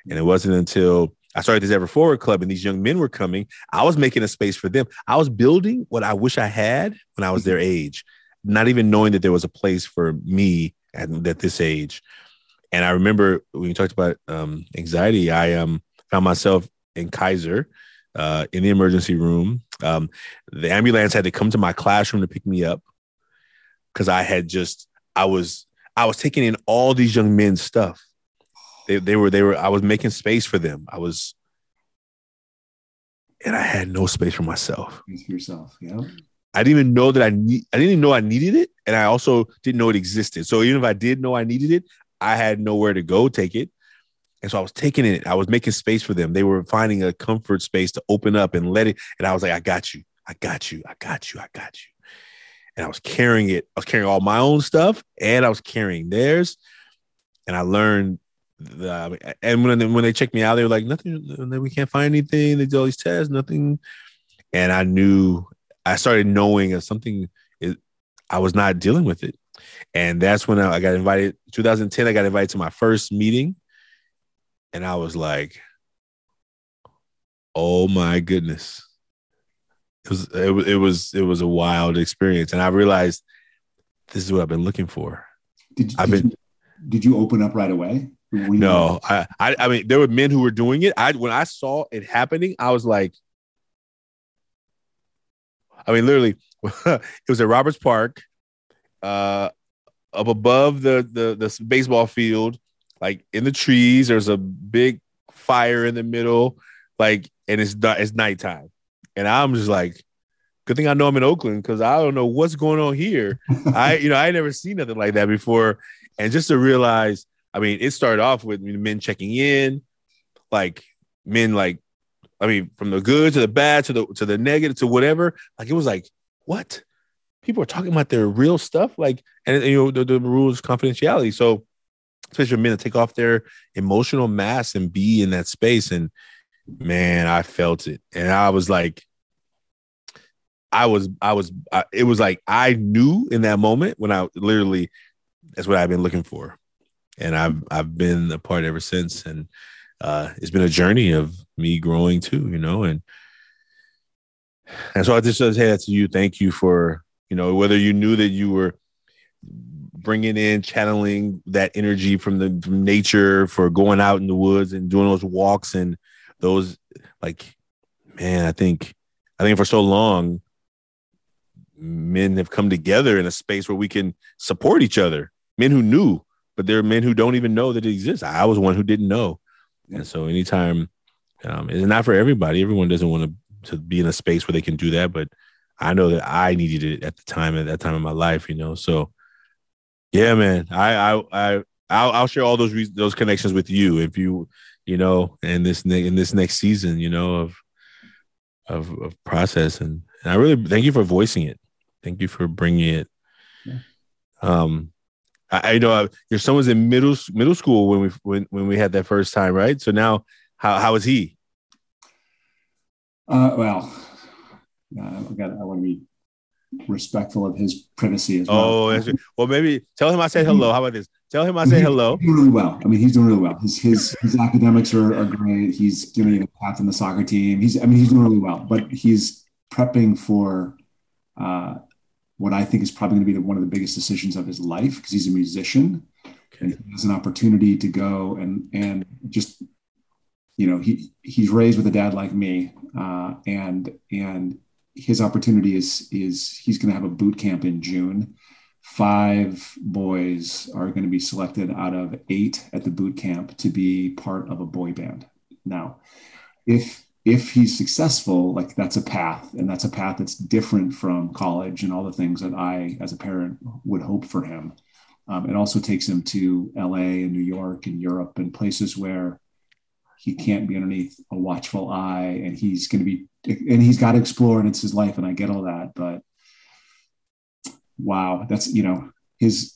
And it wasn't until I started this Ever Forward Club and these young men were coming, I was making a space for them. I was building what I wish I had when I was mm-hmm. their age, not even knowing that there was a place for me at, at this age. And I remember when you talked about um, anxiety, I um, found myself in Kaiser uh, in the emergency room. Um, the ambulance had to come to my classroom to pick me up because I had just I was I was taking in all these young men's stuff. They they were they were I was making space for them. I was and I had no space for myself. Space for yourself, yeah. I didn't even know that I need I didn't even know I needed it. And I also didn't know it existed. So even if I did know I needed it, I had nowhere to go take it. And so I was taking it. I was making space for them. They were finding a comfort space to open up and let it. And I was like, I got you. I got you. I got you. I got you and I was carrying it. I was carrying all my own stuff and I was carrying theirs. And I learned the, and when, when they checked me out, they were like, nothing, we can't find anything. They did all these tests, nothing. And I knew, I started knowing something, is, I was not dealing with it. And that's when I, I got invited, 2010, I got invited to my first meeting. And I was like, oh my goodness it was it was it was it was a wild experience, and I realized this is what I've been looking for. Did you, I've did been. You, did you open up right away? No, I, I I mean there were men who were doing it. I when I saw it happening, I was like, I mean, literally, it was at Roberts Park, uh, up above the the the baseball field, like in the trees. There's a big fire in the middle, like, and it's it's nighttime. And I'm just like, good thing I know I'm in Oakland because I don't know what's going on here. I, you know, I never seen nothing like that before. And just to realize, I mean, it started off with men checking in, like men, like, I mean, from the good to the bad to the to the negative to whatever. Like it was like, what? People are talking about their real stuff, like, and you know, the, the rules confidentiality. So, especially for men to take off their emotional mask and be in that space and man, I felt it. And I was like, I was, I was, I, it was like I knew in that moment when I literally, that's what I've been looking for. And I've, I've been a part ever since. And uh, it's been a journey of me growing too, you know, and, and so I just say that to you. Thank you for, you know, whether you knew that you were bringing in, channeling that energy from the from nature for going out in the woods and doing those walks and those like man, I think I think for so long men have come together in a space where we can support each other. Men who knew, but there are men who don't even know that it exists. I was one who didn't know. And so anytime um, it's not for everybody. Everyone doesn't want to to be in a space where they can do that, but I know that I needed it at the time at that time in my life, you know. So yeah, man, I I I I'll, I'll share all those re- those connections with you if you you know, in this ne- in this next season, you know, of of, of process. And, and I really thank you for voicing it. Thank you for bringing it. Yeah. Um, I, I know your son was in middle middle school when we when when we had that first time, right? So now, how how is he? Uh, well, uh, I got I want to be respectful of his privacy as well. Oh, well, maybe tell him I said hello. How about this? Tell him I say hello. He's doing really well. I mean, he's doing really well. His his, his academics are, are great. He's getting a path in the soccer team. He's I mean, he's doing really well. But he's prepping for uh, what I think is probably going to be the, one of the biggest decisions of his life because he's a musician okay. and he has an opportunity to go and and just you know he he's raised with a dad like me uh, and and his opportunity is is he's going to have a boot camp in June. Five boys are going to be selected out of eight at the boot camp to be part of a boy band. Now, if if he's successful, like that's a path, and that's a path that's different from college and all the things that I, as a parent, would hope for him. Um, it also takes him to LA and New York and Europe and places where he can't be underneath a watchful eye and he's going to be and he's got to explore and it's his life and i get all that but wow that's you know his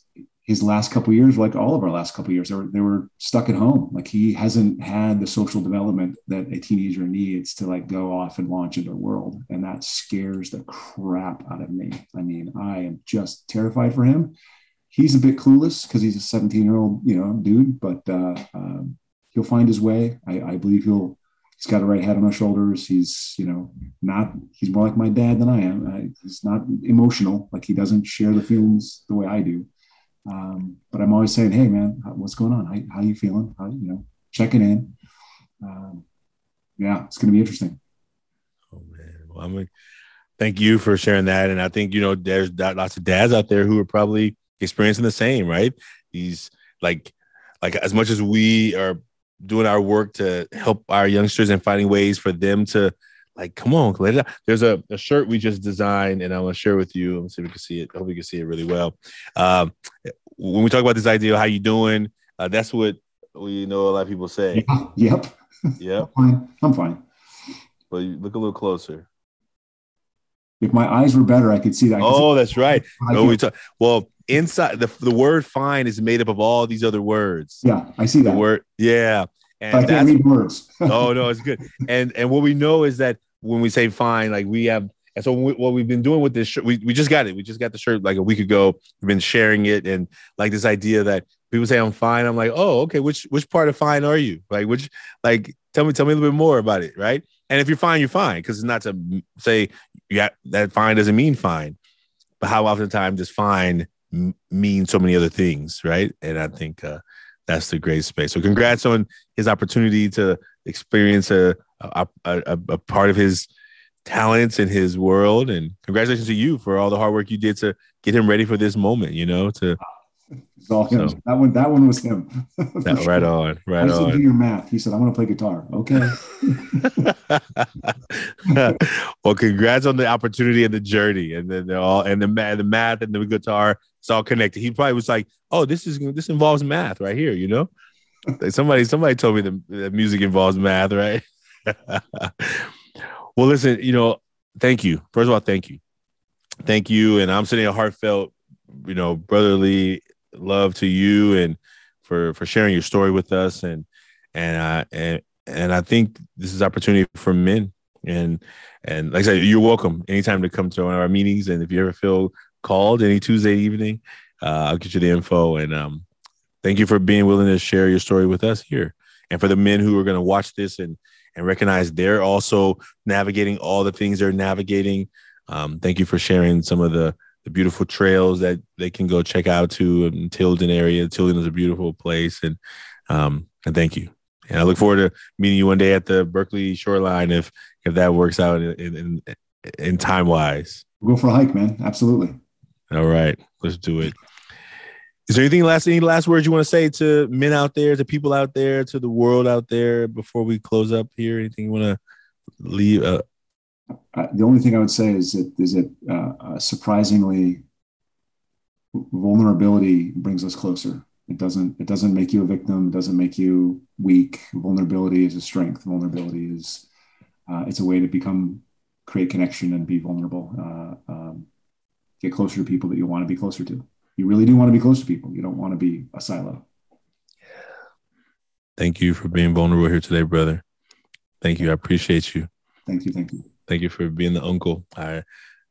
his last couple years, like all of our last couple years, they were, they were stuck at home. Like he hasn't had the social development that a teenager needs to like go off and launch into the world. And that scares the crap out of me. I mean, I am just terrified for him. He's a bit clueless because he's a 17 year old, you know, dude, but uh, um, he'll find his way. I, I believe he'll, he's got a right head on his shoulders. He's, you know, not, he's more like my dad than I am. I, he's not emotional. Like he doesn't share the feelings the way I do um, but I'm always saying, "Hey, man, what's going on? How, how you feeling? How, you know, checking in." Um, yeah, it's going to be interesting. Oh man, well, I'm like, thank you for sharing that, and I think you know there's lots of dads out there who are probably experiencing the same, right? These like, like as much as we are doing our work to help our youngsters and finding ways for them to like, come on, let it out. There's a, a shirt we just designed, and I want to share with you. Let's see if we can see it. I hope you can see it really well. Um, when we talk about this idea of how you doing, uh, that's what we know a lot of people say. Yeah, yep. Yep. I'm fine. I'm fine. But you look a little closer. If my eyes were better, I could see that. Oh, that's right. No, we talk. Well, inside the the word "fine" is made up of all these other words. Yeah, I see that the word. Yeah, and I can't read words. oh no, it's good. And and what we know is that when we say fine, like we have, and so we, what we've been doing with this shirt, we, we just got it. We just got the shirt like a week ago. We've been sharing it and like this idea that people say I'm fine. I'm like, oh, okay. Which which part of fine are you? Like which like tell me tell me a little bit more about it, right? And if you're fine, you're fine because it's not to say yeah that fine doesn't mean fine, but how oftentimes does fine mean so many other things, right? And I think uh, that's the great space. So congrats on his opportunity to experience a a, a, a part of his talents in his world. And congratulations to you for all the hard work you did to get him ready for this moment. You know, to it's all him. So, that one, that one was him. that, right on, right I said, on. Do your math. He said, "I want to play guitar." Okay. well, congrats on the opportunity and the journey, and then all and the math, the math and the guitar. It's all connected. He probably was like, "Oh, this is this involves math right here," you know. somebody, somebody told me the music involves math, right? well, listen, you know, thank you. First of all, thank you. Thank you. And I'm sending a heartfelt, you know, brotherly love to you and for for sharing your story with us. And and uh and and I think this is opportunity for men. And and like I said, you're welcome anytime to come to one of our meetings. And if you ever feel called any Tuesday evening, uh, I'll get you the info. And um, thank you for being willing to share your story with us here. And for the men who are going to watch this and and recognize they're also navigating all the things they're navigating. Um, thank you for sharing some of the the beautiful trails that they can go check out to in Tilden area. Tilden is a beautiful place, and um, and thank you. And I look forward to meeting you one day at the Berkeley shoreline if if that works out in in, in time wise. We'll go for a hike, man. Absolutely. All right, let's do it. Is there anything last any last words you want to say to men out there, to people out there, to the world out there before we close up here? Anything you want to leave? Uh, uh, the only thing I would say is that is that uh, uh, surprisingly, vulnerability brings us closer. It doesn't it doesn't make you a victim. It doesn't make you weak. Vulnerability is a strength. Vulnerability is uh, it's a way to become create connection and be vulnerable. Um, get closer to people that you want to be closer to you really do want to be close to people. You don't want to be a silo. Thank you for being vulnerable here today, brother. Thank you. I appreciate you. Thank you. Thank you. Thank you for being the uncle. I,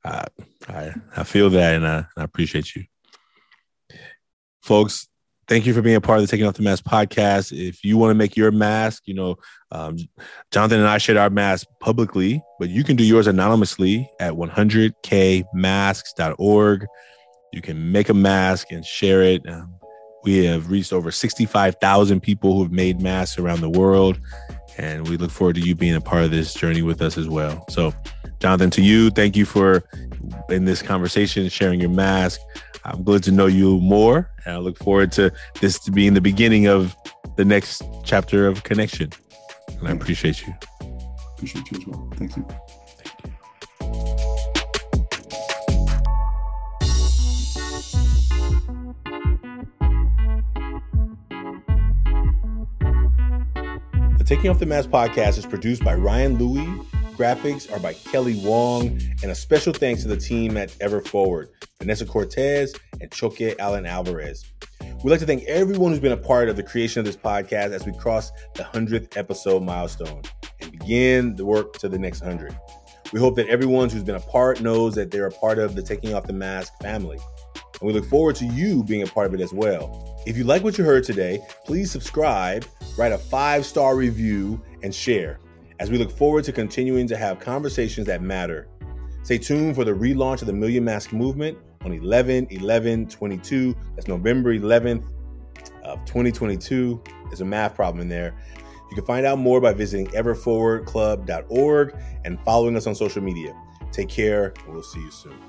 I, I, I feel that, and I, I appreciate you, folks. Thank you for being a part of the Taking Off the Mask podcast. If you want to make your mask, you know, um, Jonathan and I shared our mask publicly, but you can do yours anonymously at 100kmasks.org. You can make a mask and share it. Um, we have reached over 65,000 people who have made masks around the world. And we look forward to you being a part of this journey with us as well. So, Jonathan, to you, thank you for in this conversation, sharing your mask. I'm glad to know you more. And I look forward to this to being the beginning of the next chapter of connection. And I appreciate you. Appreciate you as well. Thank you. Taking Off the Mask podcast is produced by Ryan Louie. Graphics are by Kelly Wong. And a special thanks to the team at Ever Forward, Vanessa Cortez and Choke Allen Alvarez. We'd like to thank everyone who's been a part of the creation of this podcast as we cross the 100th episode milestone and begin the work to the next 100. We hope that everyone who's been a part knows that they're a part of the Taking Off the Mask family. And we look forward to you being a part of it as well. If you like what you heard today, please subscribe, write a five star review, and share as we look forward to continuing to have conversations that matter. Stay tuned for the relaunch of the Million Mask Movement on 11 11 22. That's November 11th of 2022. There's a math problem in there. You can find out more by visiting everforwardclub.org and following us on social media. Take care, and we'll see you soon.